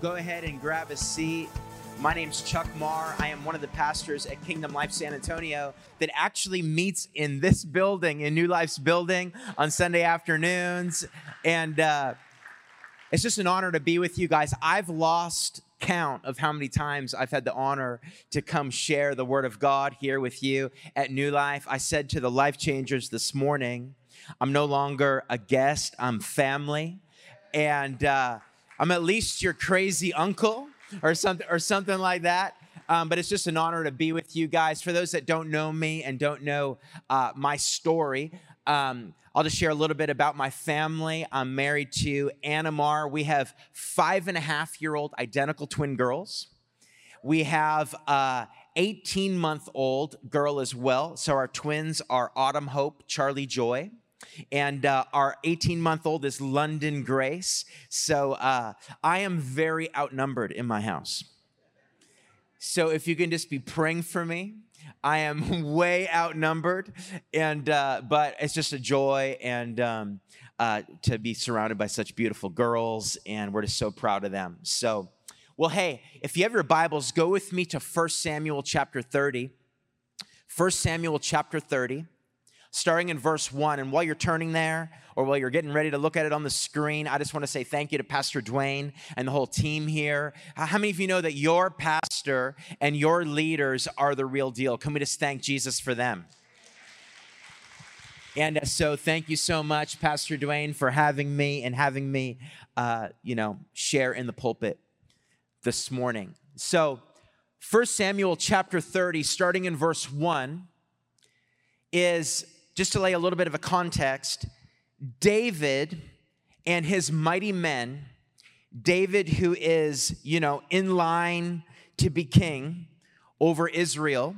go ahead and grab a seat. My name's Chuck Marr. I am one of the pastors at Kingdom Life San Antonio that actually meets in this building, in New Life's building, on Sunday afternoons. And uh, it's just an honor to be with you guys. I've lost count of how many times I've had the honor to come share the Word of God here with you at New Life. I said to the Life Changers this morning, I'm no longer a guest, I'm family. And, uh, I'm at least your crazy uncle or something or something like that. Um, but it's just an honor to be with you guys. For those that don't know me and don't know uh, my story, um, I'll just share a little bit about my family. I'm married to Anna Marr. We have five and a half year old identical twin girls. We have a 18 month old girl as well. So our twins are Autumn Hope, Charlie Joy. And uh, our 18 month old is London Grace. So uh, I am very outnumbered in my house. So if you can just be praying for me, I am way outnumbered, and uh, but it's just a joy and um, uh, to be surrounded by such beautiful girls, and we're just so proud of them. So, well, hey, if you have your Bibles, go with me to 1 Samuel chapter 30. 1 Samuel chapter 30 starting in verse 1. And while you're turning there, or while you're getting ready to look at it on the screen, I just want to say thank you to Pastor Dwayne and the whole team here. How many of you know that your pastor and your leaders are the real deal? Can we just thank Jesus for them? And uh, so, thank you so much, Pastor Dwayne, for having me and having me, uh, you know, share in the pulpit this morning. So, 1 Samuel chapter 30, starting in verse 1, is just to lay a little bit of a context, David and his mighty men, David, who is, you know, in line to be king over Israel,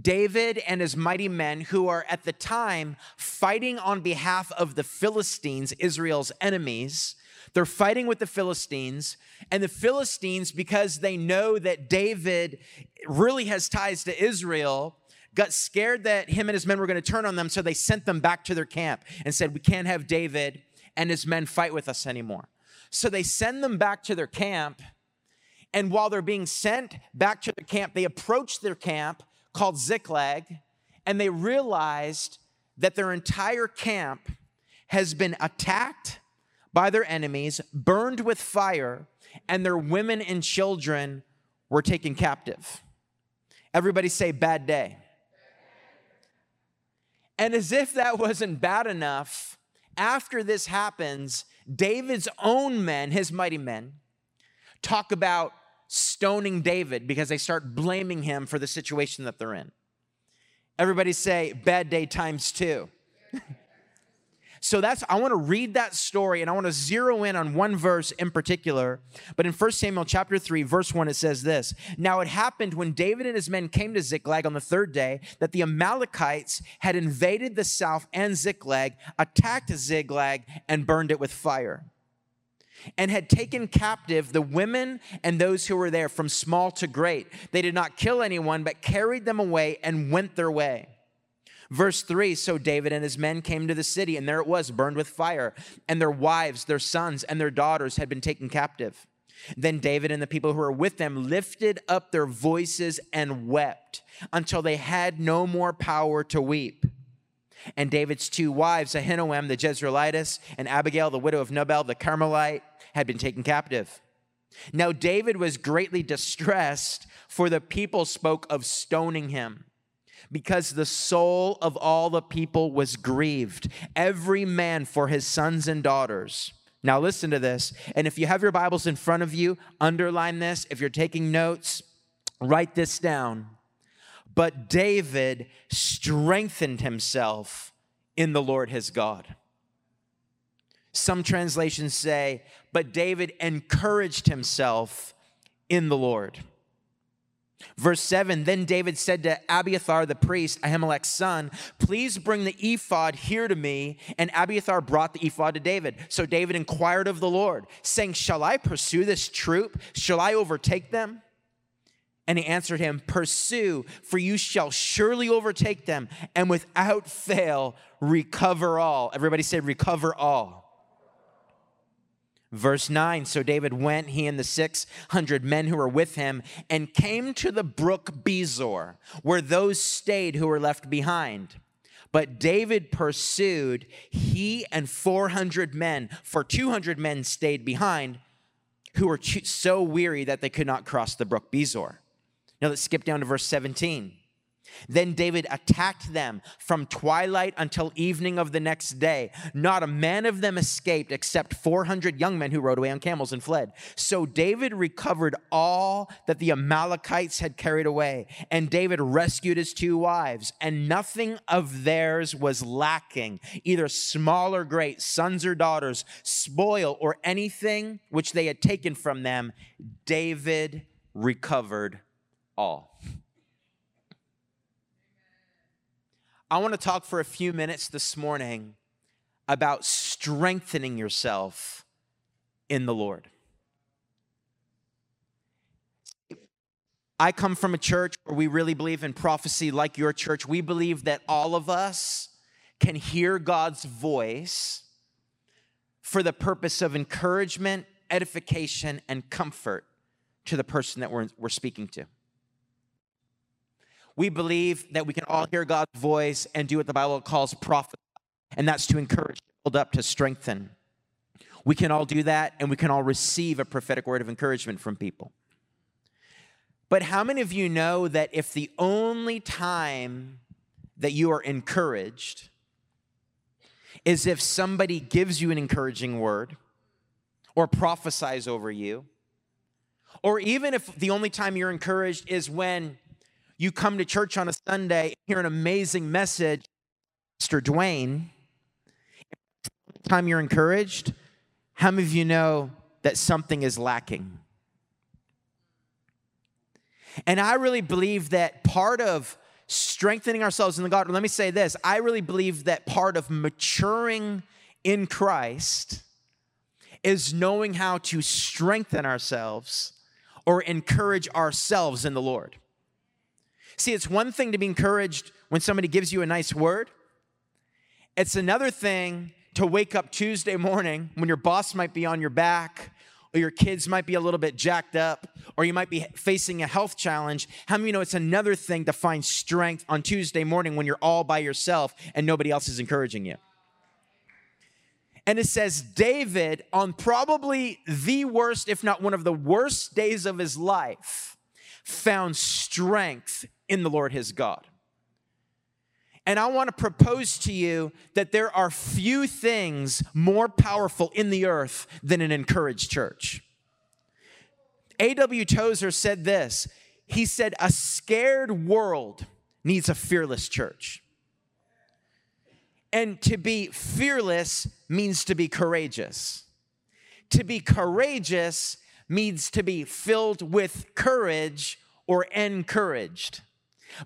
David and his mighty men, who are at the time fighting on behalf of the Philistines, Israel's enemies, they're fighting with the Philistines, and the Philistines, because they know that David really has ties to Israel, got scared that him and his men were going to turn on them, so they sent them back to their camp and said, We can't have David and his men fight with us anymore. So they send them back to their camp. And while they're being sent back to their camp, they approached their camp called Ziklag, and they realized that their entire camp has been attacked by their enemies, burned with fire, and their women and children were taken captive. Everybody say, bad day. And as if that wasn't bad enough, after this happens, David's own men, his mighty men, talk about stoning David because they start blaming him for the situation that they're in. Everybody say, bad day times two. So that's, I want to read that story and I want to zero in on one verse in particular. But in 1 Samuel chapter 3, verse 1, it says this Now it happened when David and his men came to Ziklag on the third day that the Amalekites had invaded the south and Ziklag, attacked Ziklag, and burned it with fire and had taken captive the women and those who were there from small to great. They did not kill anyone, but carried them away and went their way. Verse 3 So David and his men came to the city, and there it was, burned with fire, and their wives, their sons, and their daughters had been taken captive. Then David and the people who were with them lifted up their voices and wept until they had no more power to weep. And David's two wives, Ahinoam the Jezreelitess and Abigail the widow of Nabal the Carmelite, had been taken captive. Now David was greatly distressed, for the people spoke of stoning him because the soul of all the people was grieved, every man for his sons and daughters. Now, listen to this. And if you have your Bibles in front of you, underline this. If you're taking notes, write this down. But David strengthened himself in the Lord his God. Some translations say, but David encouraged himself in the Lord. Verse 7 Then David said to Abiathar the priest, Ahimelech's son, Please bring the ephod here to me. And Abiathar brought the ephod to David. So David inquired of the Lord, saying, Shall I pursue this troop? Shall I overtake them? And he answered him, Pursue, for you shall surely overtake them, and without fail recover all. Everybody say, Recover all. Verse 9 So David went, he and the 600 men who were with him, and came to the brook Besor, where those stayed who were left behind. But David pursued, he and 400 men, for 200 men stayed behind, who were so weary that they could not cross the brook Besor. Now let's skip down to verse 17. Then David attacked them from twilight until evening of the next day. Not a man of them escaped except 400 young men who rode away on camels and fled. So David recovered all that the Amalekites had carried away. And David rescued his two wives, and nothing of theirs was lacking, either small or great, sons or daughters, spoil or anything which they had taken from them. David recovered all. I want to talk for a few minutes this morning about strengthening yourself in the Lord. I come from a church where we really believe in prophecy, like your church. We believe that all of us can hear God's voice for the purpose of encouragement, edification, and comfort to the person that we're, we're speaking to. We believe that we can all hear God's voice and do what the Bible calls prophet, and that's to encourage, build up, to strengthen. We can all do that, and we can all receive a prophetic word of encouragement from people. But how many of you know that if the only time that you are encouraged is if somebody gives you an encouraging word or prophesies over you, or even if the only time you're encouraged is when you come to church on a Sunday, hear an amazing message, Mr. Dwayne. Time you're encouraged, how many of you know that something is lacking? And I really believe that part of strengthening ourselves in the God, let me say this I really believe that part of maturing in Christ is knowing how to strengthen ourselves or encourage ourselves in the Lord. See, it's one thing to be encouraged when somebody gives you a nice word, it's another thing to wake up Tuesday morning when your boss might be on your back, or your kids might be a little bit jacked up, or you might be facing a health challenge. How many know it's another thing to find strength on Tuesday morning when you're all by yourself and nobody else is encouraging you? And it says, David, on probably the worst, if not one of the worst days of his life, found strength in the Lord his God. And I want to propose to you that there are few things more powerful in the earth than an encouraged church. A.W. Tozer said this He said, A scared world needs a fearless church. And to be fearless means to be courageous. To be courageous means to be filled with courage or encouraged.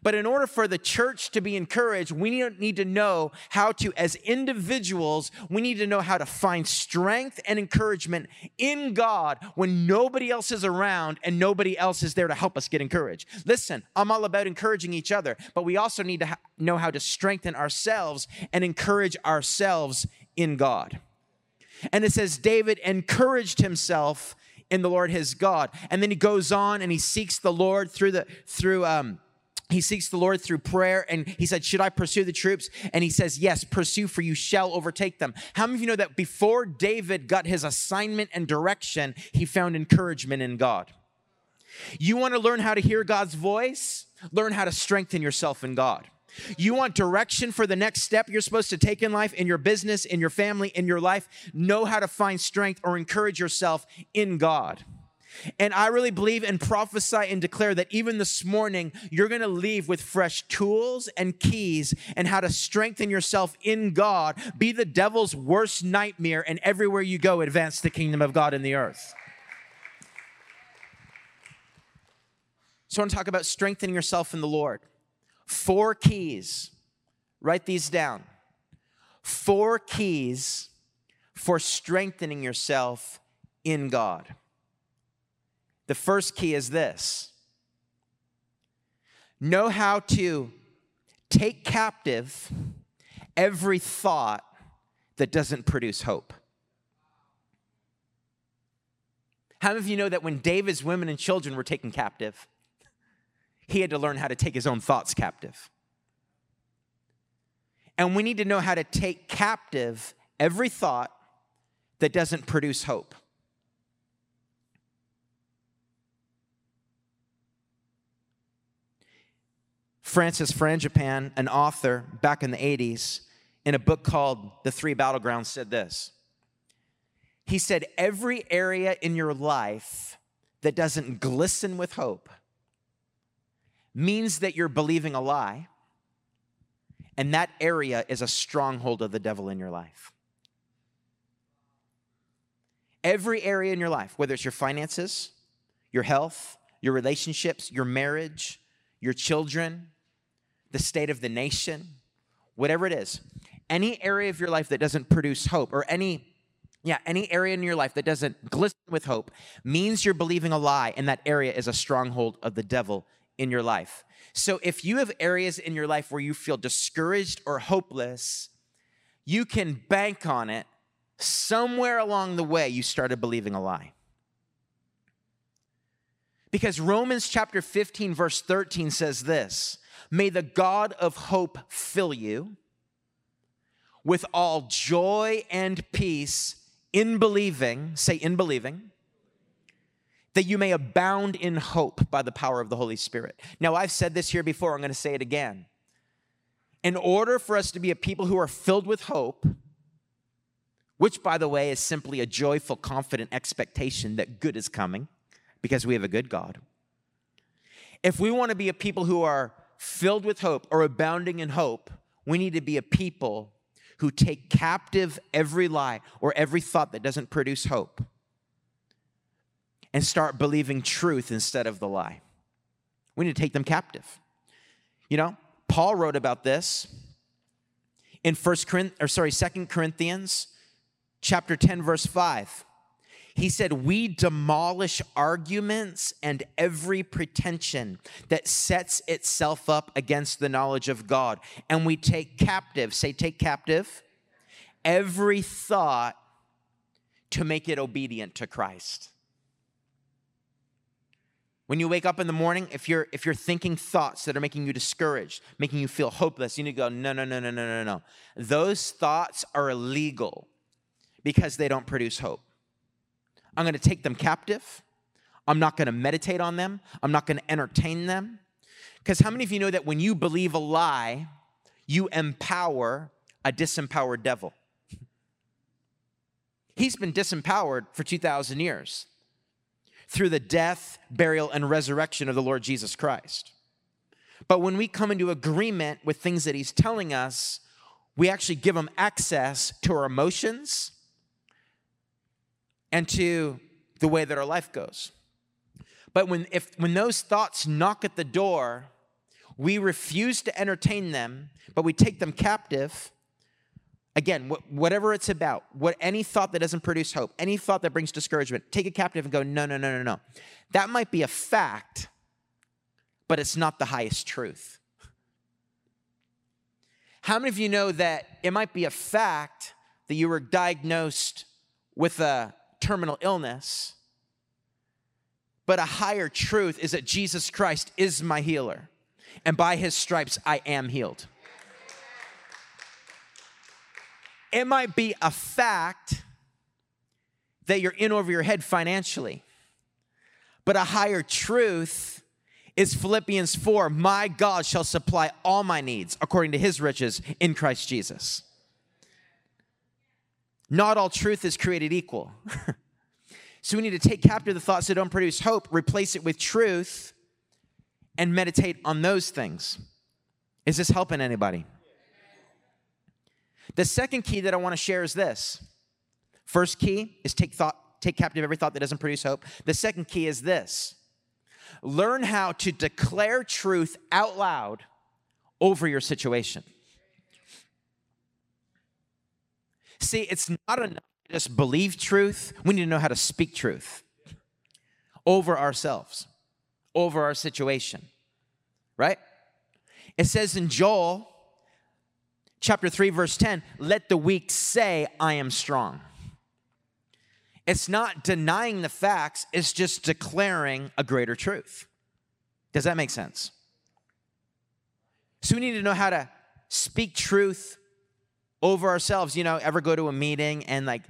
But in order for the church to be encouraged, we need to know how to, as individuals, we need to know how to find strength and encouragement in God when nobody else is around and nobody else is there to help us get encouraged. Listen, I'm all about encouraging each other, but we also need to ha- know how to strengthen ourselves and encourage ourselves in God. And it says, David encouraged himself in the Lord his God. And then he goes on and he seeks the Lord through the, through, um, he seeks the Lord through prayer and he said, Should I pursue the troops? And he says, Yes, pursue, for you shall overtake them. How many of you know that before David got his assignment and direction, he found encouragement in God? You want to learn how to hear God's voice? Learn how to strengthen yourself in God. You want direction for the next step you're supposed to take in life, in your business, in your family, in your life? Know how to find strength or encourage yourself in God. And I really believe and prophesy and declare that even this morning, you're going to leave with fresh tools and keys and how to strengthen yourself in God, be the devil's worst nightmare, and everywhere you go, advance the kingdom of God in the earth. So I want to talk about strengthening yourself in the Lord. Four keys. Write these down. Four keys for strengthening yourself in God. The first key is this know how to take captive every thought that doesn't produce hope. How many of you know that when David's women and children were taken captive, he had to learn how to take his own thoughts captive? And we need to know how to take captive every thought that doesn't produce hope. Francis Frangipane, an author back in the 80s, in a book called The Three Battlegrounds, said this. He said, Every area in your life that doesn't glisten with hope means that you're believing a lie, and that area is a stronghold of the devil in your life. Every area in your life, whether it's your finances, your health, your relationships, your marriage, your children, the state of the nation, whatever it is, any area of your life that doesn't produce hope or any yeah, any area in your life that doesn't glisten with hope means you're believing a lie, and that area is a stronghold of the devil in your life. So if you have areas in your life where you feel discouraged or hopeless, you can bank on it. Somewhere along the way, you started believing a lie. Because Romans chapter 15, verse 13 says this May the God of hope fill you with all joy and peace in believing, say in believing, that you may abound in hope by the power of the Holy Spirit. Now, I've said this here before, I'm going to say it again. In order for us to be a people who are filled with hope, which, by the way, is simply a joyful, confident expectation that good is coming because we have a good God. If we want to be a people who are filled with hope or abounding in hope, we need to be a people who take captive every lie or every thought that doesn't produce hope and start believing truth instead of the lie. We need to take them captive. You know, Paul wrote about this in First Corinthians, or sorry, Second Corinthians chapter 10 verse 5. He said, We demolish arguments and every pretension that sets itself up against the knowledge of God. And we take captive, say, take captive, every thought to make it obedient to Christ. When you wake up in the morning, if you're if you're thinking thoughts that are making you discouraged, making you feel hopeless, you need to go, no, no, no, no, no, no, no. Those thoughts are illegal because they don't produce hope. I'm to take them captive. I'm not to meditate on them. I'm not to entertain them. Because how many of you know that when you believe a lie, you empower a disempowered devil? He's been disempowered for 2,000 years through the death, burial, and resurrection of the Lord Jesus Christ. But when we come into agreement with things that He's telling us, we actually give Him access to our emotions, and to the way that our life goes. But when, if, when those thoughts knock at the door, we refuse to entertain them, but we take them captive. Again, wh- whatever it's about, what any thought that doesn't produce hope, any thought that brings discouragement, take it captive and go, no, no, no, no, no. That might be a fact, but it's not the highest truth. How many of you know that it might be a fact that you were diagnosed with a terminal illness. But a higher truth is that Jesus Christ is my healer, and by his stripes I am healed. It might be a fact that you're in over your head financially, but a higher truth is Philippians 4 My God shall supply all my needs according to his riches in Christ Jesus. Not all truth is created equal. so we need to take captive the thoughts that don't produce hope, replace it with truth, and meditate on those things. Is this helping anybody? The second key that I want to share is this. First key is take thought, take captive every thought that doesn't produce hope. The second key is this. Learn how to declare truth out loud over your situation. See, it's not enough to just believe truth. We need to know how to speak truth over ourselves, over our situation, right? It says in Joel chapter 3, verse 10, let the weak say, I am strong. It's not denying the facts, it's just declaring a greater truth. Does that make sense? So we need to know how to speak truth over ourselves. You know, ever go to a meeting and like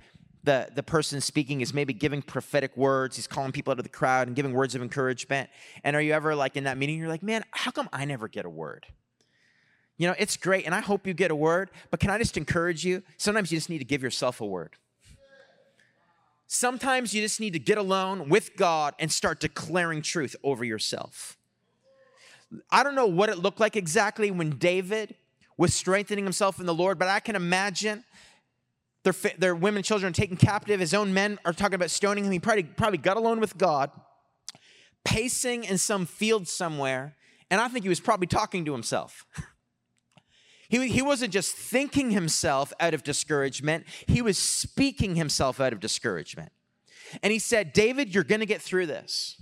the, the person speaking is maybe giving prophetic words. He's calling people out of the crowd and giving words of encouragement. And are you ever like in that meeting, you're like, man, how come I never get a word? You know, it's great, and I hope you get a word, but can I just encourage you? Sometimes you just need to give yourself a word. Sometimes you just need to get alone with God and start declaring truth over yourself. I don't know what it looked like exactly when David was strengthening himself in the Lord, but I can imagine their, their women and children taken captive. His own men are talking about stoning him. He probably, probably got alone with God, pacing in some field somewhere, and I think he was probably talking to himself. He, he wasn't just thinking himself out of discouragement, he was speaking himself out of discouragement. And he said, David, you're gonna get through this.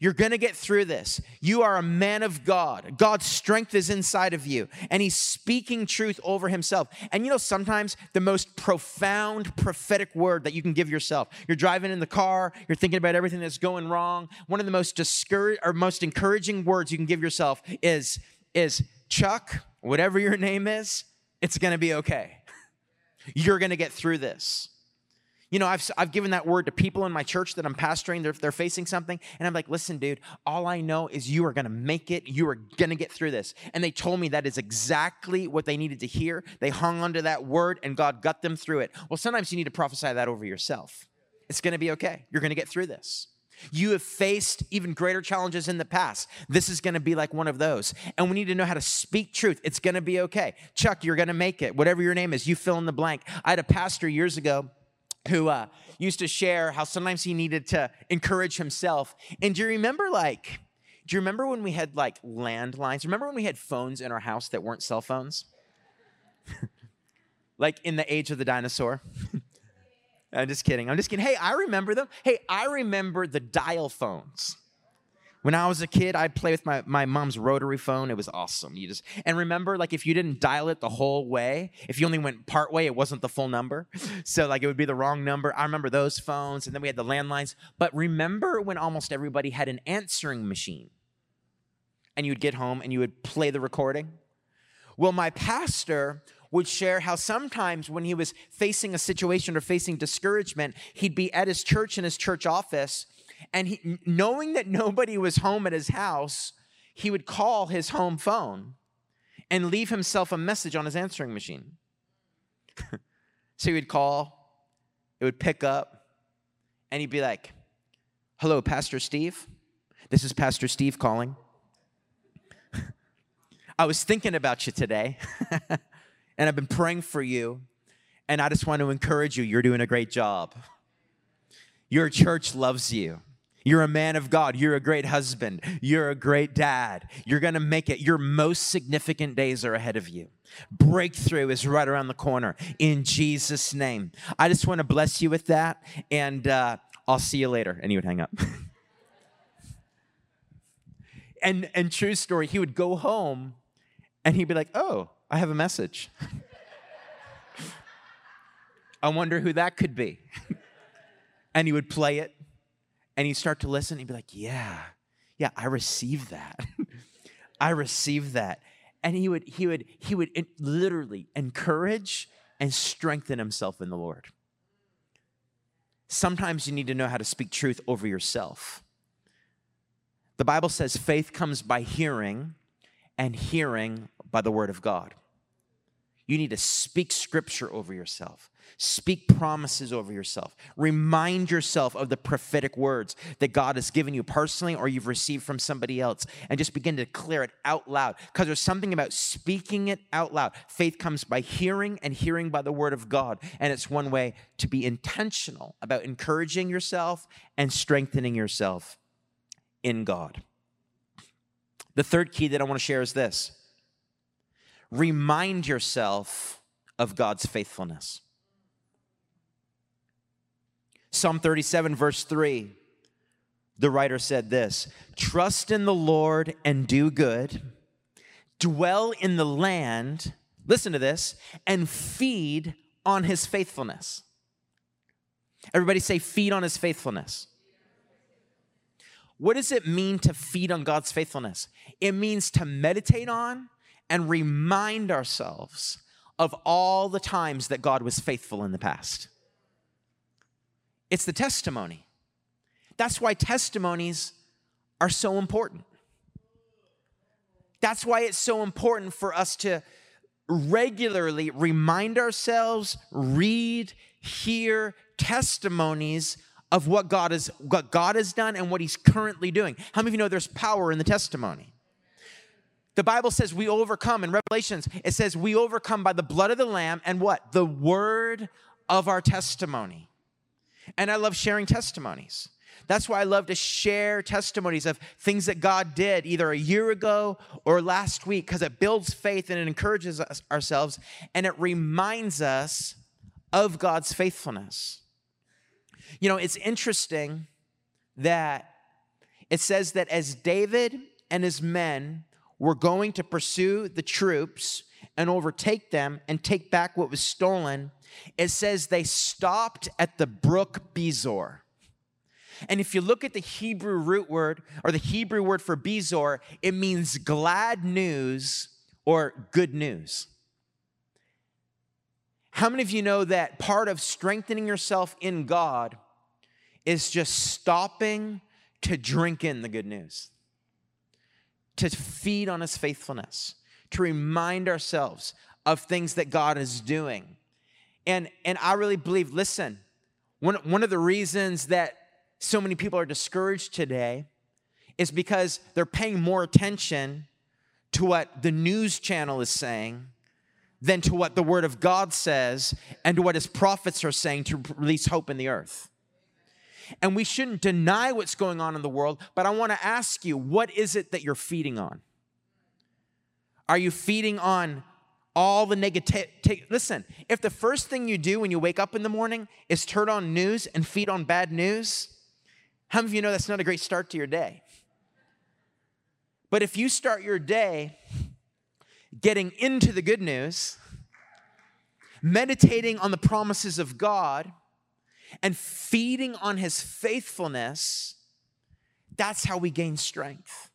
You're going to get through this. You are a man of God. God's strength is inside of you, and He's speaking truth over Himself. And you know, sometimes the most profound prophetic word that you can give yourself. You're driving in the car, you're thinking about everything that's going wrong. One of the most discouraged or most encouraging words you can give yourself is, is Chuck, whatever your name is, it's to be okay. You're to get through this. You know, I've, I've given that word to people in my church that I'm pastoring. They're, they're facing something. And I'm like, listen, dude, all I know is you are going to make it. You are going to get through this. And they told me that is exactly what they needed to hear. They hung onto that word and God got them through it. Well, sometimes you need to prophesy that over yourself. It's going to be okay. You're going to get through this. You have faced even greater challenges in the past. This is going to be like one of those. And we need to know how to speak truth. It's going to be okay. Chuck, you're going to make it. Whatever your name is, you fill in the blank. I had a pastor years ago who uh, used to share how sometimes he needed to encourage himself. And do you remember, like, do you remember when we had like landlines? Remember when we had phones in our house that weren't cell phones? like in the age of the dinosaur? I'm just kidding. I'm just kidding. Hey, I remember them. Hey, I remember the dial phones. When I was a kid, I'd play with my, my mom's rotary phone. It was awesome. You just and remember, like if you didn't dial it the whole way, if you only went part way, it wasn't the full number. So like it would be the wrong number. I remember those phones, and then we had the landlines. But remember when almost everybody had an answering machine, and you'd get home and you would play the recording. Well, my pastor would share how sometimes when he was facing a situation or facing discouragement, he'd be at his church in his church office and he, knowing that nobody was home at his house, he would call his home phone and leave himself a message on his answering machine. so he would call, it would pick up, and he'd be like, Hello, Pastor Steve. This is Pastor Steve calling. I was thinking about you today, and I've been praying for you, and I just want to encourage you. You're doing a great job. Your church loves you. You're a man of God. You're a great husband. You're a great dad. You're going to make it. Your most significant days are ahead of you. Breakthrough is right around the corner in Jesus' name. I just want to bless you with that, and uh, I'll see you later. And he would hang up. and and true story, he would go home, and he'd be like, "Oh, I have a message." I wonder who that could be. and he would play it and he'd start to listen and be like, yeah, yeah, I received that. I received that. And he would, he would, he would literally encourage and strengthen himself in the Lord. Sometimes you need to know how to speak truth over yourself. The Bible says faith comes by hearing, and hearing by the word of God. You need to speak scripture over yourself. Speak promises over yourself. Remind yourself of the prophetic words that God has given you personally or you've received from somebody else and just begin to declare it out loud because there's something about speaking it out loud. Faith comes by hearing and hearing by the word of God. And it's one way to be intentional about encouraging yourself and strengthening yourself in God. The third key that I want to share is this remind yourself of God's faithfulness. Psalm 37, verse 3, the writer said this Trust in the Lord and do good, dwell in the land, listen to this, and feed on his faithfulness. Everybody say, feed on his faithfulness. What does it mean to feed on God's faithfulness? It means to meditate on and remind ourselves of all the times that God was faithful in the past. It's the testimony. That's why testimonies are so important. That's why it's so important for us to regularly remind ourselves, read, hear testimonies of what God has what God has done and what he's currently doing. How many of you know there's power in the testimony? The Bible says we overcome in Revelations, it says we overcome by the blood of the lamb and what? The word of our testimony. And I love sharing testimonies. That's why I love to share testimonies of things that God did either a year ago or last week because it builds faith and it encourages us ourselves and it reminds us of God's faithfulness. You know, it's interesting that it says that as David and his men were going to pursue the troops and overtake them and take back what was stolen, it says they stopped at the brook Besor. And if you look at the Hebrew root word or the Hebrew word for Besor, it means glad news or good news. How many of you know that part of strengthening yourself in God is just stopping to drink in the good news, to feed on his faithfulness, to remind ourselves of things that God is doing. And, and I really believe, listen, one, one of the reasons that so many people are discouraged today is because they're paying more attention to what the news channel is saying than to what the Word of God says and to what His prophets are saying to release hope in the earth. And we shouldn't deny what's going on in the world, but I want to ask you what is it that you're feeding on? Are you feeding on all the negative? Listen, if the first thing you do when you wake up in the morning is turn on news and feed on bad news, how many of you know that's not a great start to your day? But if you start your day getting into the good news, meditating on the promises of God, and feeding on his faithfulness, that's how we gain strength.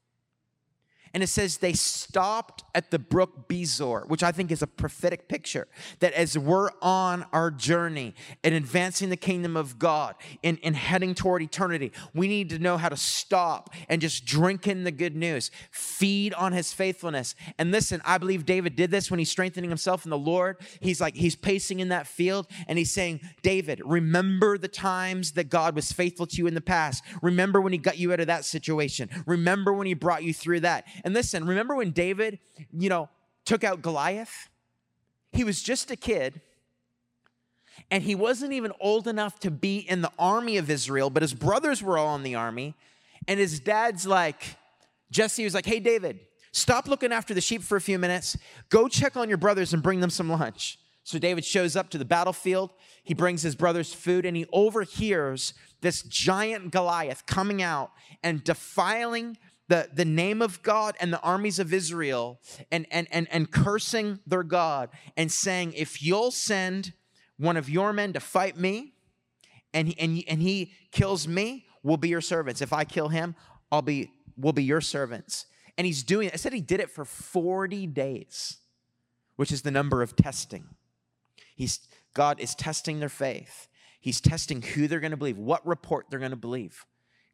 And it says they stopped at the brook Besor, which I think is a prophetic picture that as we're on our journey and advancing the kingdom of God and, in heading toward eternity, we need to know how to stop and just drink in the good news, feed on his faithfulness. And listen, I believe David did this when he's strengthening himself in the Lord. He's like, he's pacing in that field and he's saying, David, remember the times that God was faithful to you in the past. Remember when he got you out of that situation. Remember when he brought you through that. And listen, remember when David, you know, took out Goliath? He was just a kid and he wasn't even old enough to be in the army of Israel, but his brothers were all in the army. And his dad's like, Jesse was like, hey, David, stop looking after the sheep for a few minutes. Go check on your brothers and bring them some lunch. So David shows up to the battlefield. He brings his brothers food and he overhears this giant Goliath coming out and defiling the, the name of God and the armies of Israel and, and, and, and cursing their God and saying, if you'll send one of your men to fight me and and, and he kills me, we'll be your servants. If I kill him, I'll be, we'll be your servants. And he's doing it. I said he did it for 40 days, which is the number of testing. He's, God is testing their faith. He's testing who they're going to believe, what report they're going to believe.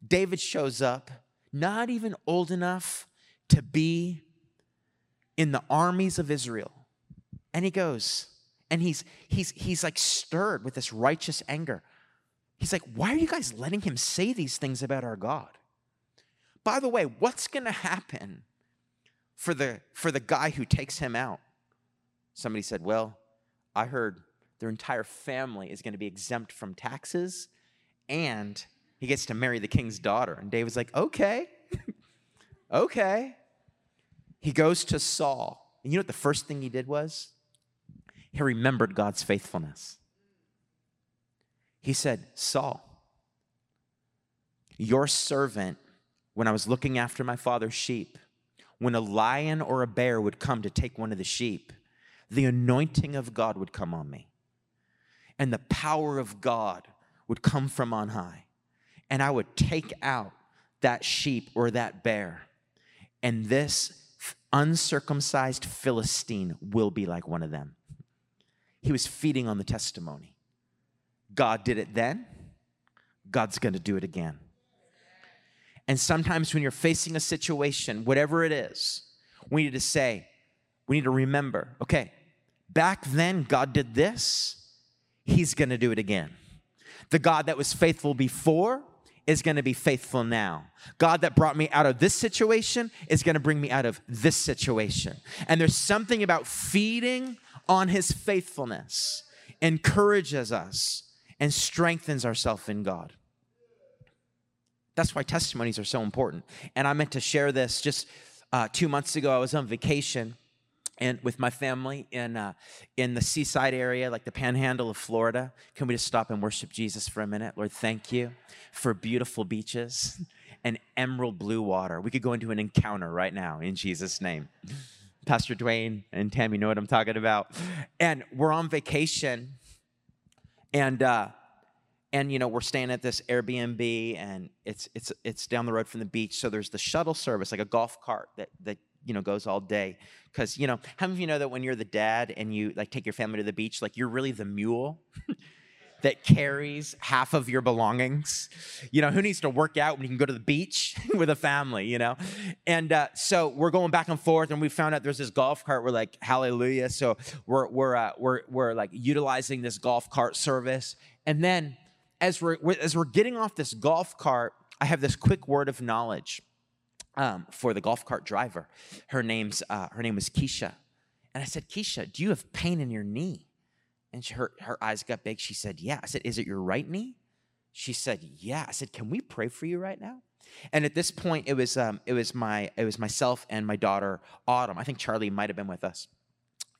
David shows up not even old enough to be in the armies of Israel. And he goes, and he's he's he's like stirred with this righteous anger. He's like, why are you guys letting him say these things about our God? By the way, what's gonna happen for the for the guy who takes him out? Somebody said, Well, I heard their entire family is gonna be exempt from taxes and he gets to marry the king's daughter. And David's like, okay, okay. He goes to Saul. And you know what the first thing he did was? He remembered God's faithfulness. He said, Saul, your servant, when I was looking after my father's sheep, when a lion or a bear would come to take one of the sheep, the anointing of God would come on me. And the power of God would come from on high, and I would take out that sheep or that bear, and this uncircumcised Philistine will be like one of them. He was feeding on the testimony. God did it then, God's gonna do it again. And sometimes when you're facing a situation, whatever it is, we need to say, we need to remember, okay, back then God did this, He's gonna do it again. The God that was faithful before is going to be faithful now. God that brought me out of this situation is going to bring me out of this situation. And there's something about feeding on his faithfulness encourages us and strengthens ourselves in God. That's why testimonies are so important. And I meant to share this just uh, two months ago. I was on vacation and with my family in uh, in the seaside area, like the Panhandle of Florida. Can we just stop and worship Jesus for a minute, Lord? Thank you for beautiful beaches and emerald blue water. We could go into an encounter right now in Jesus' name. Pastor Dwayne and Tammy know what I'm talking about. And we're on vacation, and uh, and you know we're staying at this Airbnb, and it's it's it's down the road from the beach. So there's the shuttle service, like a golf cart that that you know goes all day. Because you know how many of you know that when you're the dad and you like take your family to the beach like you're really the mule that carries half of your belongings? You know who needs to work out when you can go to the beach with a family you know? And uh, so we're going back and forth and we found out there's this golf cart. We're like hallelujah. So we're we're uh, we're, we're like utilizing this golf cart service. And then as we're as we're getting off this golf cart i have this quick word of knowledge um, for the golf cart driver. Her name's uh, her name was Keisha, and I said, Keisha, do you have pain in your knee? And she, her her eyes got big. She said, Yeah. I said, Is it your right knee? She said, Yeah. I said, Can we pray for you right now? And at this point, it was um, it was my it was myself and my daughter Autumn. I think Charlie might have been with us.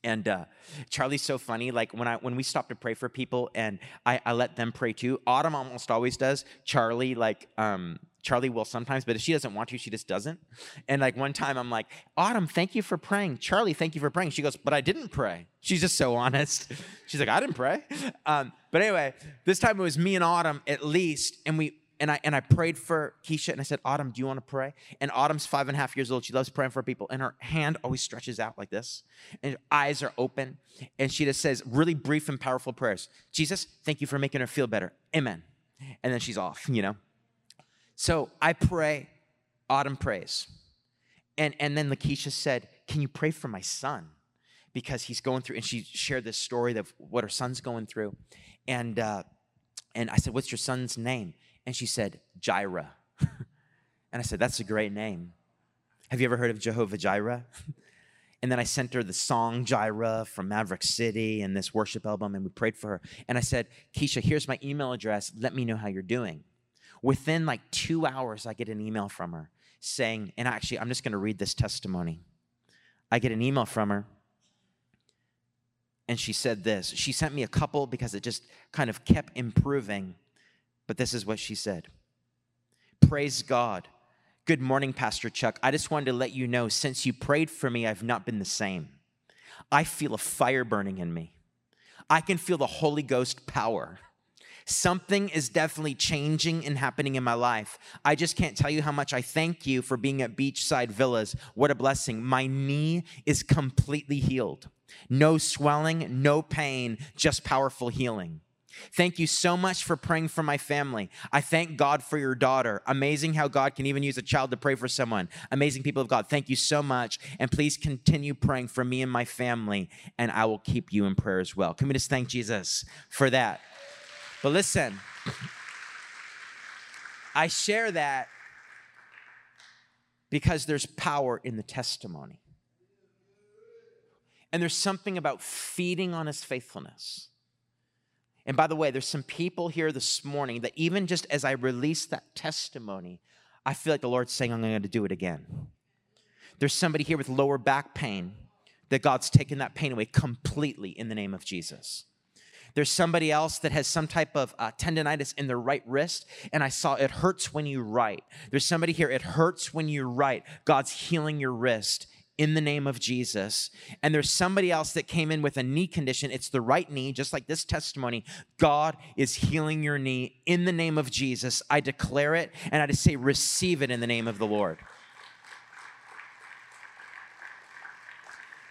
And uh, Charlie's so funny. Like when I when we stop to pray for people, and I, I let them pray too. Autumn almost always does. Charlie like um, Charlie will sometimes, but if she doesn't want to, she just doesn't. And like one time I'm like, Autumn, thank you for praying. Charlie, thank you for praying. She goes, but I didn't pray. She's just so honest. She's like, I didn't pray. Um, but anyway, this time it was me and Autumn at least, and we and I and I prayed for Keisha and I said, Autumn, do you want to pray? And Autumn's five and a half years old. She loves praying for people, and her hand always stretches out like this, and her eyes are open, and she just says really brief and powerful prayers. Jesus, thank you for making her feel better. Amen. And then she's off, you know. So I pray, Autumn prays. And, and then Lakeisha said, Can you pray for my son? Because he's going through, and she shared this story of what her son's going through. And, uh, and I said, What's your son's name? And she said, Jireh. and I said, That's a great name. Have you ever heard of Jehovah Jireh? and then I sent her the song Jireh from Maverick City and this worship album, and we prayed for her. And I said, Keisha, here's my email address. Let me know how you're doing. Within like two hours, I get an email from her saying, and actually, I'm just going to read this testimony. I get an email from her, and she said this. She sent me a couple because it just kind of kept improving, but this is what she said Praise God. Good morning, Pastor Chuck. I just wanted to let you know since you prayed for me, I've not been the same. I feel a fire burning in me. I can feel the Holy Ghost power. Something is definitely changing and happening in my life. I just can't tell you how much I thank you for being at Beachside Villas. What a blessing. My knee is completely healed. No swelling, no pain, just powerful healing. Thank you so much for praying for my family. I thank God for your daughter. Amazing how God can even use a child to pray for someone. Amazing people of God. Thank you so much. And please continue praying for me and my family, and I will keep you in prayer as well. Can we just thank Jesus for that? But listen, I share that because there's power in the testimony. And there's something about feeding on his faithfulness. And by the way, there's some people here this morning that even just as I release that testimony, I feel like the Lord's saying, I'm going to do it again. There's somebody here with lower back pain that God's taken that pain away completely in the name of Jesus. There's somebody else that has some type of uh, tendonitis in their right wrist, and I saw it hurts when you write. There's somebody here, it hurts when you write. God's healing your wrist in the name of Jesus. And there's somebody else that came in with a knee condition. It's the right knee, just like this testimony. God is healing your knee in the name of Jesus. I declare it and I just say, receive it in the name of the Lord.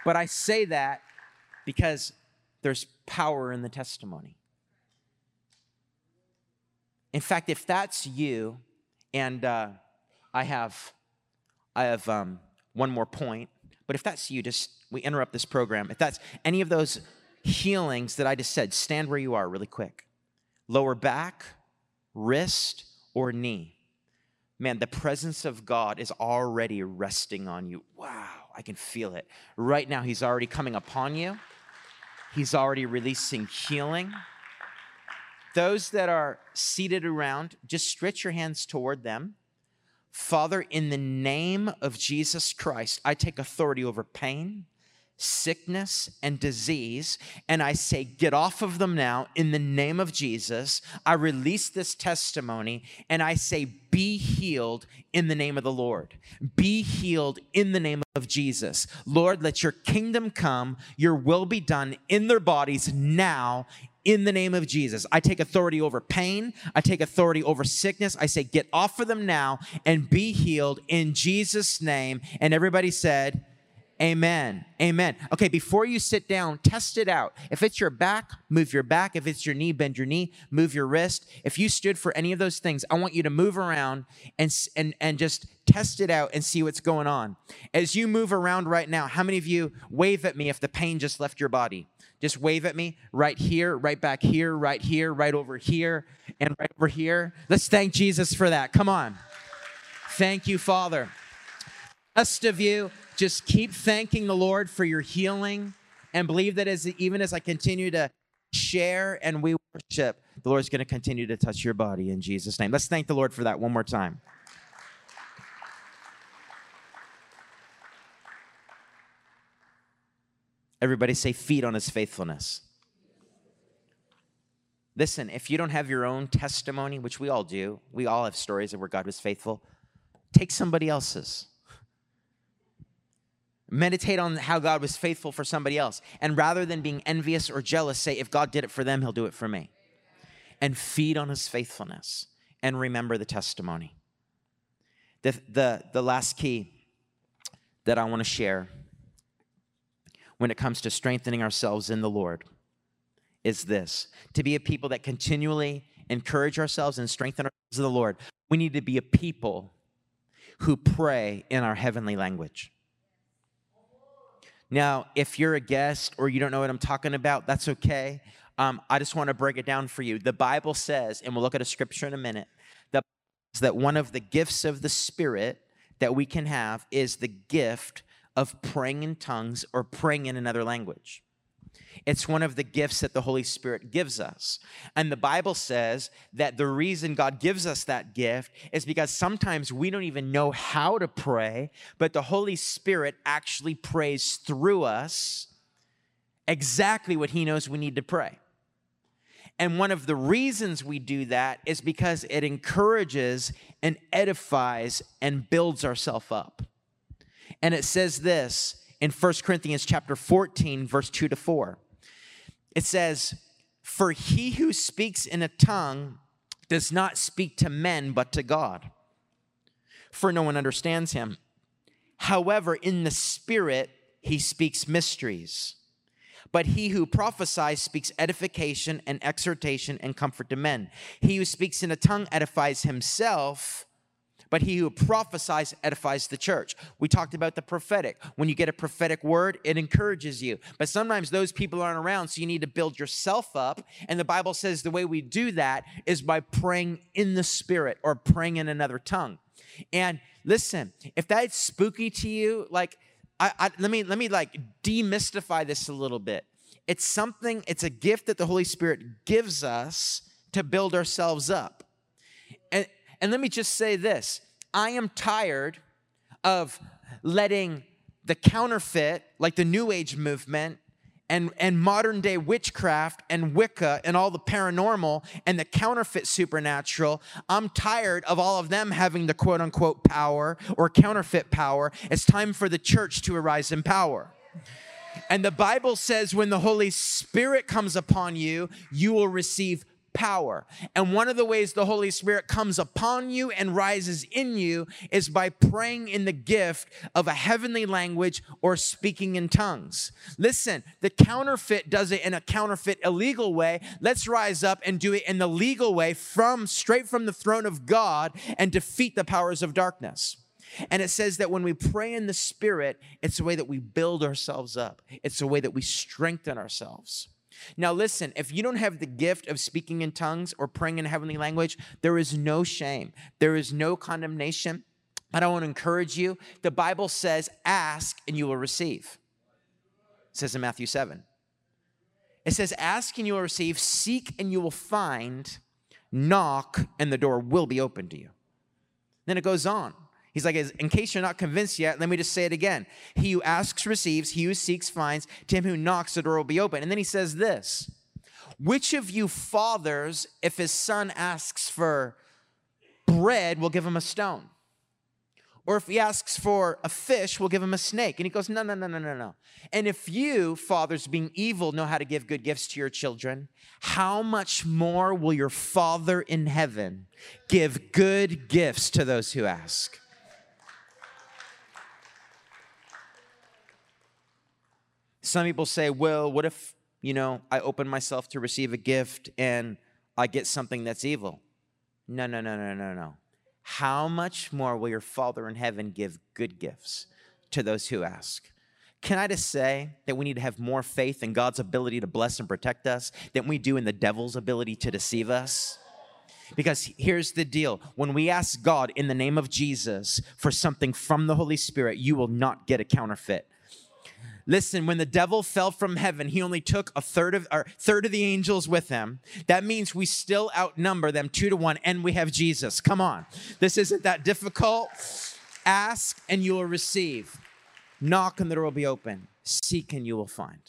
But I say that because there's power in the testimony. In fact, if that's you, and uh, I have, I have um, one more point. But if that's you, just we interrupt this program. If that's any of those healings that I just said, stand where you are really quick. Lower back, wrist, or knee. Man, the presence of God is already resting on you. Wow, I can feel it. Right now, He's already coming upon you, He's already releasing healing. Those that are seated around, just stretch your hands toward them. Father, in the name of Jesus Christ, I take authority over pain, sickness, and disease, and I say, Get off of them now in the name of Jesus. I release this testimony, and I say, Be healed in the name of the Lord. Be healed in the name of Jesus. Lord, let your kingdom come, your will be done in their bodies now in the name of Jesus. I take authority over pain. I take authority over sickness. I say, get off of them now and be healed in Jesus' name. And everybody said, Amen. Amen. Okay, before you sit down, test it out. If it's your back, move your back. If it's your knee, bend your knee, move your wrist. If you stood for any of those things, I want you to move around and and and just test it out and see what's going on. As you move around right now, how many of you wave at me if the pain just left your body? Just wave at me right here, right back here, right here, right over here, and right over here. Let's thank Jesus for that. Come on. Thank you, Father. Rest of you, just keep thanking the Lord for your healing and believe that as even as I continue to share and we worship, the Lord's going to continue to touch your body in Jesus' name. Let's thank the Lord for that one more time. Everybody say, feed on his faithfulness. Listen, if you don't have your own testimony, which we all do, we all have stories of where God was faithful, take somebody else's. Meditate on how God was faithful for somebody else. And rather than being envious or jealous, say, if God did it for them, he'll do it for me. And feed on his faithfulness and remember the testimony. The, the, the last key that I want to share when it comes to strengthening ourselves in the Lord is this to be a people that continually encourage ourselves and strengthen ourselves in the Lord. We need to be a people who pray in our heavenly language. Now, if you're a guest or you don't know what I'm talking about, that's okay. Um, I just want to break it down for you. The Bible says, and we'll look at a scripture in a minute, that, that one of the gifts of the Spirit that we can have is the gift of praying in tongues or praying in another language. It's one of the gifts that the Holy Spirit gives us. And the Bible says that the reason God gives us that gift is because sometimes we don't even know how to pray, but the Holy Spirit actually prays through us exactly what He knows we need to pray. And one of the reasons we do that is because it encourages and edifies and builds ourselves up. And it says this in 1 Corinthians chapter 14 verse 2 to 4. It says, "For he who speaks in a tongue does not speak to men but to God, for no one understands him. However, in the spirit he speaks mysteries." But he who prophesies speaks edification and exhortation and comfort to men. He who speaks in a tongue edifies himself, but he who prophesies edifies the church. We talked about the prophetic. When you get a prophetic word, it encourages you. But sometimes those people aren't around, so you need to build yourself up. And the Bible says the way we do that is by praying in the spirit or praying in another tongue. And listen, if that's spooky to you, like I, I, let me let me like demystify this a little bit. It's something, it's a gift that the Holy Spirit gives us to build ourselves up. And let me just say this I am tired of letting the counterfeit, like the New Age movement, and, and modern day witchcraft and Wicca and all the paranormal and the counterfeit supernatural, I'm tired of all of them having the quote unquote power or counterfeit power. It's time for the church to arise in power. And the Bible says when the Holy Spirit comes upon you, you will receive power. And one of the ways the Holy Spirit comes upon you and rises in you is by praying in the gift of a heavenly language or speaking in tongues. Listen, the counterfeit does it in a counterfeit illegal way. Let's rise up and do it in the legal way from straight from the throne of God and defeat the powers of darkness. And it says that when we pray in the Spirit, it's a way that we build ourselves up. It's a way that we strengthen ourselves. Now, listen, if you don't have the gift of speaking in tongues or praying in heavenly language, there is no shame, there is no condemnation. I want to encourage you. The Bible says, ask and you will receive. It says in Matthew 7. It says, ask and you will receive, seek and you will find, knock and the door will be open to you. Then it goes on. He's like, in case you're not convinced yet, let me just say it again. He who asks receives, he who seeks finds, to him who knocks, the door will be open. And then he says this Which of you fathers, if his son asks for bread, will give him a stone? Or if he asks for a fish, we'll give him a snake. And he goes, No, no, no, no, no, no. And if you, fathers, being evil, know how to give good gifts to your children, how much more will your Father in heaven give good gifts to those who ask? Some people say, well, what if, you know, I open myself to receive a gift and I get something that's evil? No, no, no, no, no, no. How much more will your Father in heaven give good gifts to those who ask? Can I just say that we need to have more faith in God's ability to bless and protect us than we do in the devil's ability to deceive us? Because here's the deal when we ask God in the name of Jesus for something from the Holy Spirit, you will not get a counterfeit. Listen, when the devil fell from heaven, he only took a third of or third of the angels with him. That means we still outnumber them two to one, and we have Jesus. Come on. This isn't that difficult. Ask and you will receive. Knock and the door will be open. Seek and you will find.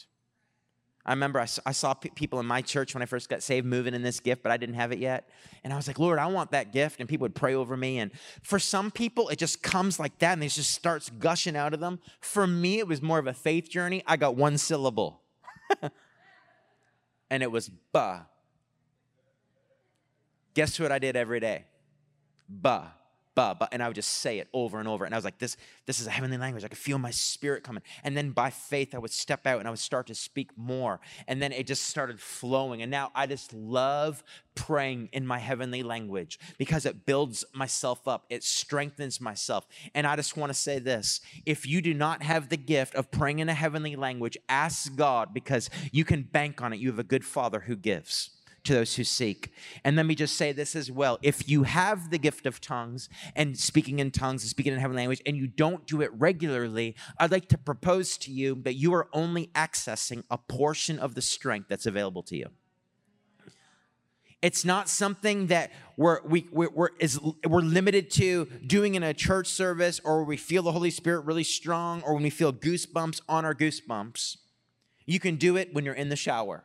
I remember I, I saw p- people in my church when I first got saved moving in this gift, but I didn't have it yet. And I was like, Lord, I want that gift. And people would pray over me. And for some people, it just comes like that and it just starts gushing out of them. For me, it was more of a faith journey. I got one syllable, and it was ba. Guess what I did every day? Ba ba, and I would just say it over and over. And I was like, this, this is a heavenly language. I could feel my spirit coming. And then by faith, I would step out and I would start to speak more. And then it just started flowing. And now I just love praying in my heavenly language because it builds myself up, it strengthens myself. And I just want to say this if you do not have the gift of praying in a heavenly language, ask God because you can bank on it. You have a good father who gives to those who seek. And let me just say this as well. If you have the gift of tongues and speaking in tongues and speaking in heavenly language and you don't do it regularly, I'd like to propose to you that you are only accessing a portion of the strength that's available to you. It's not something that we're, we, we're, we're, is, we're limited to doing in a church service or we feel the Holy Spirit really strong or when we feel goosebumps on our goosebumps. You can do it when you're in the shower.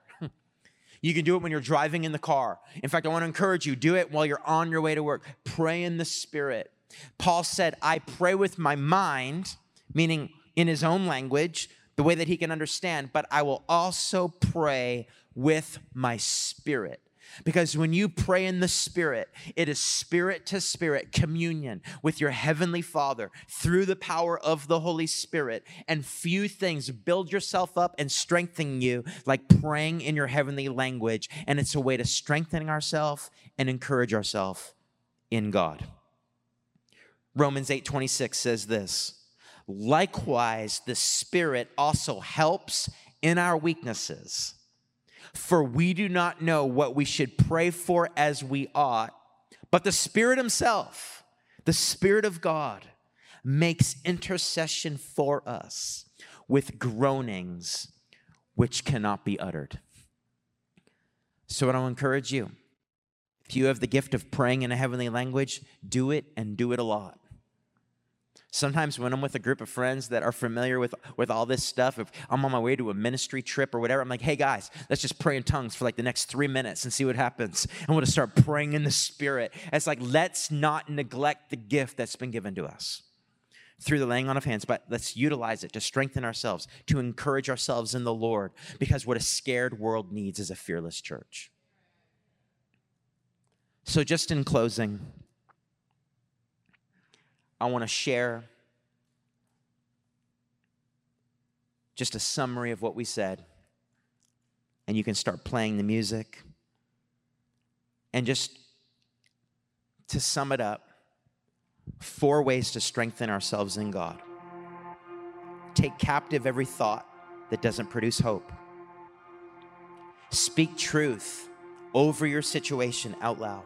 You can do it when you're driving in the car. In fact, I want to encourage you do it while you're on your way to work. Pray in the Spirit. Paul said, I pray with my mind, meaning in his own language, the way that he can understand, but I will also pray with my spirit. Because when you pray in the Spirit, it is spirit to spirit communion with your Heavenly Father through the power of the Holy Spirit. And few things build yourself up and strengthen you like praying in your heavenly language. And it's a way to strengthen ourselves and encourage ourselves in God. Romans 8 26 says this Likewise, the Spirit also helps in our weaknesses for we do not know what we should pray for as we ought, but the Spirit Himself, the Spirit of God, makes intercession for us with groanings which cannot be uttered. So, I want to encourage you if you have the gift of praying in a heavenly language, do it and do it a lot. Sometimes when I'm with a group of friends that are familiar with, with all this stuff, if I'm on my way to a ministry trip or whatever, I'm like, hey guys, let's just pray in tongues for like the next three minutes and see what happens. And we'll just start praying in the spirit. It's like, let's not neglect the gift that's been given to us through the laying on of hands, but let's utilize it to strengthen ourselves, to encourage ourselves in the Lord, because what a scared world needs is a fearless church. So, just in closing, I want to share just a summary of what we said. And you can start playing the music. And just to sum it up, four ways to strengthen ourselves in God take captive every thought that doesn't produce hope, speak truth over your situation out loud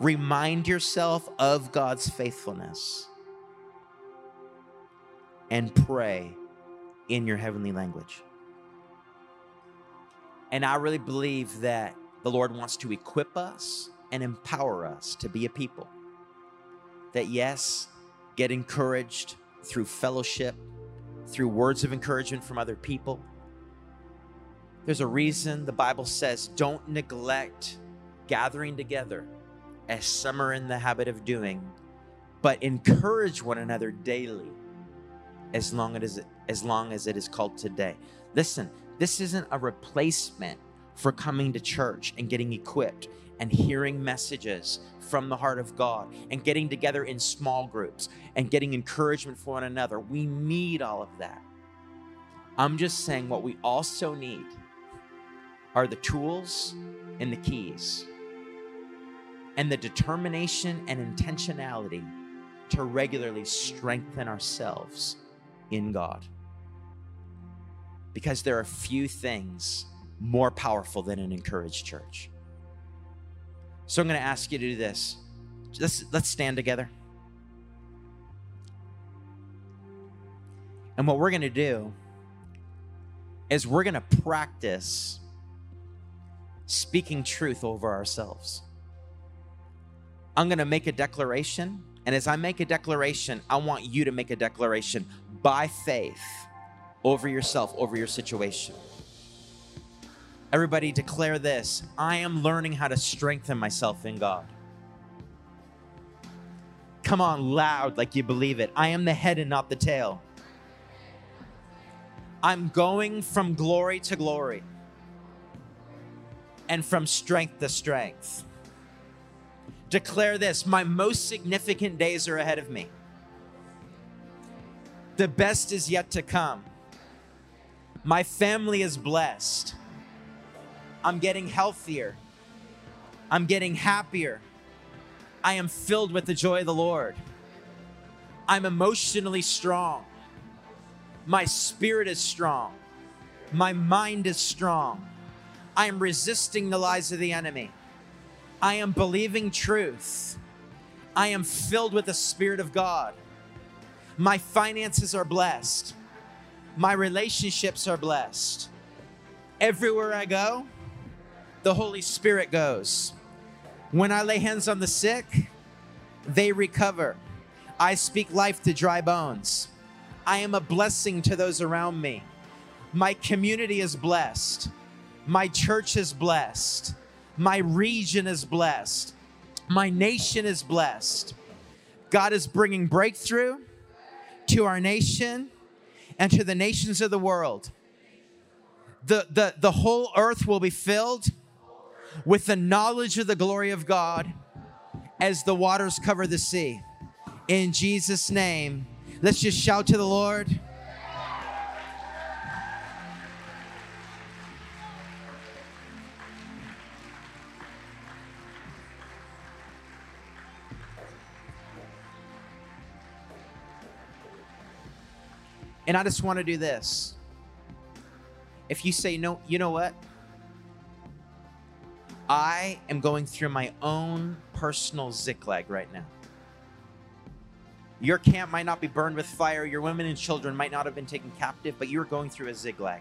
Remind yourself of God's faithfulness and pray in your heavenly language. And I really believe that the Lord wants to equip us and empower us to be a people that, yes, get encouraged through fellowship, through words of encouragement from other people. There's a reason the Bible says don't neglect gathering together as some are in the habit of doing, but encourage one another daily as long as it, as long as it is called today. Listen, this isn't a replacement for coming to church and getting equipped and hearing messages from the heart of God and getting together in small groups and getting encouragement for one another. We need all of that. I'm just saying what we also need are the tools and the keys and the determination and intentionality to regularly strengthen ourselves in God. Because there are few things more powerful than an encouraged church. So I'm going to ask you to do this. Let's, let's stand together. And what we're going to do is we're going to practice speaking truth over ourselves. I'm going to make a declaration. And as I make a declaration, I want you to make a declaration by faith over yourself, over your situation. Everybody declare this I am learning how to strengthen myself in God. Come on, loud, like you believe it. I am the head and not the tail. I'm going from glory to glory and from strength to strength declare this my most significant days are ahead of me. The best is yet to come. My family is blessed. I'm getting healthier. I'm getting happier. I am filled with the joy of the Lord. I'm emotionally strong. My spirit is strong. My mind is strong. I am resisting the lies of the enemy. I am believing truth. I am filled with the Spirit of God. My finances are blessed. My relationships are blessed. Everywhere I go, the Holy Spirit goes. When I lay hands on the sick, they recover. I speak life to dry bones. I am a blessing to those around me. My community is blessed. My church is blessed. My region is blessed. My nation is blessed. God is bringing breakthrough to our nation and to the nations of the world. The, the, the whole earth will be filled with the knowledge of the glory of God as the waters cover the sea. In Jesus' name, let's just shout to the Lord. And I just want to do this. If you say, no, you know what? I am going through my own personal Ziklag right now. Your camp might not be burned with fire. Your women and children might not have been taken captive, but you're going through a Ziklag.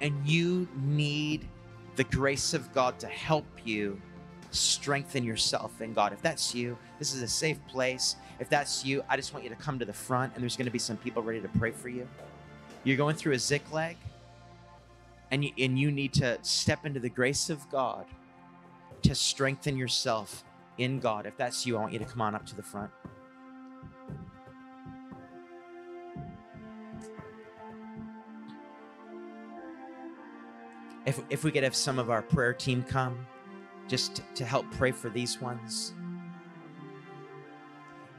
And you need the grace of God to help you strengthen yourself in God. If that's you, this is a safe place. If that's you, I just want you to come to the front and there's going to be some people ready to pray for you. You're going through a Ziklag and you, and you need to step into the grace of God to strengthen yourself in God. If that's you, I want you to come on up to the front. If, if we could have some of our prayer team come just to, to help pray for these ones.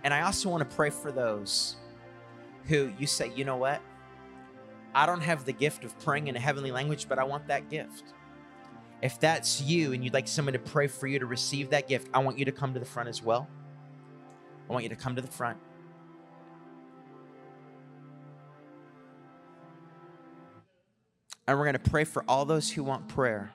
And I also want to pray for those who you say, you know what? I don't have the gift of praying in a heavenly language, but I want that gift. If that's you and you'd like someone to pray for you to receive that gift, I want you to come to the front as well. I want you to come to the front. And we're going to pray for all those who want prayer.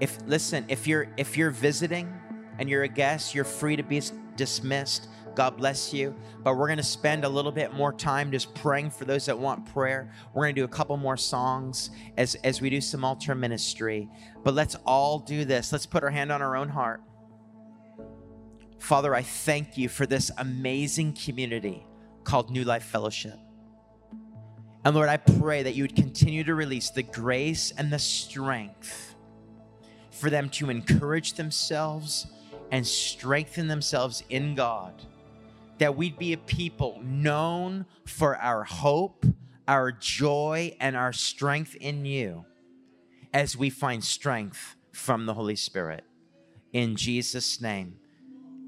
If listen, if you're if you're visiting and you're a guest, you're free to be dismissed. God bless you. But we're going to spend a little bit more time just praying for those that want prayer. We're going to do a couple more songs as, as we do some altar ministry. But let's all do this. Let's put our hand on our own heart. Father, I thank you for this amazing community called New Life Fellowship. And Lord, I pray that you would continue to release the grace and the strength for them to encourage themselves and strengthen themselves in God that we'd be a people known for our hope, our joy, and our strength in you as we find strength from the Holy Spirit. In Jesus' name,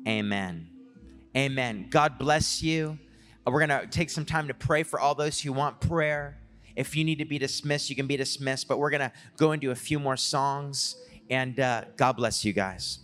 amen. Amen. God bless you. We're going to take some time to pray for all those who want prayer. If you need to be dismissed, you can be dismissed, but we're going to go into a few more songs. And uh, God bless you guys.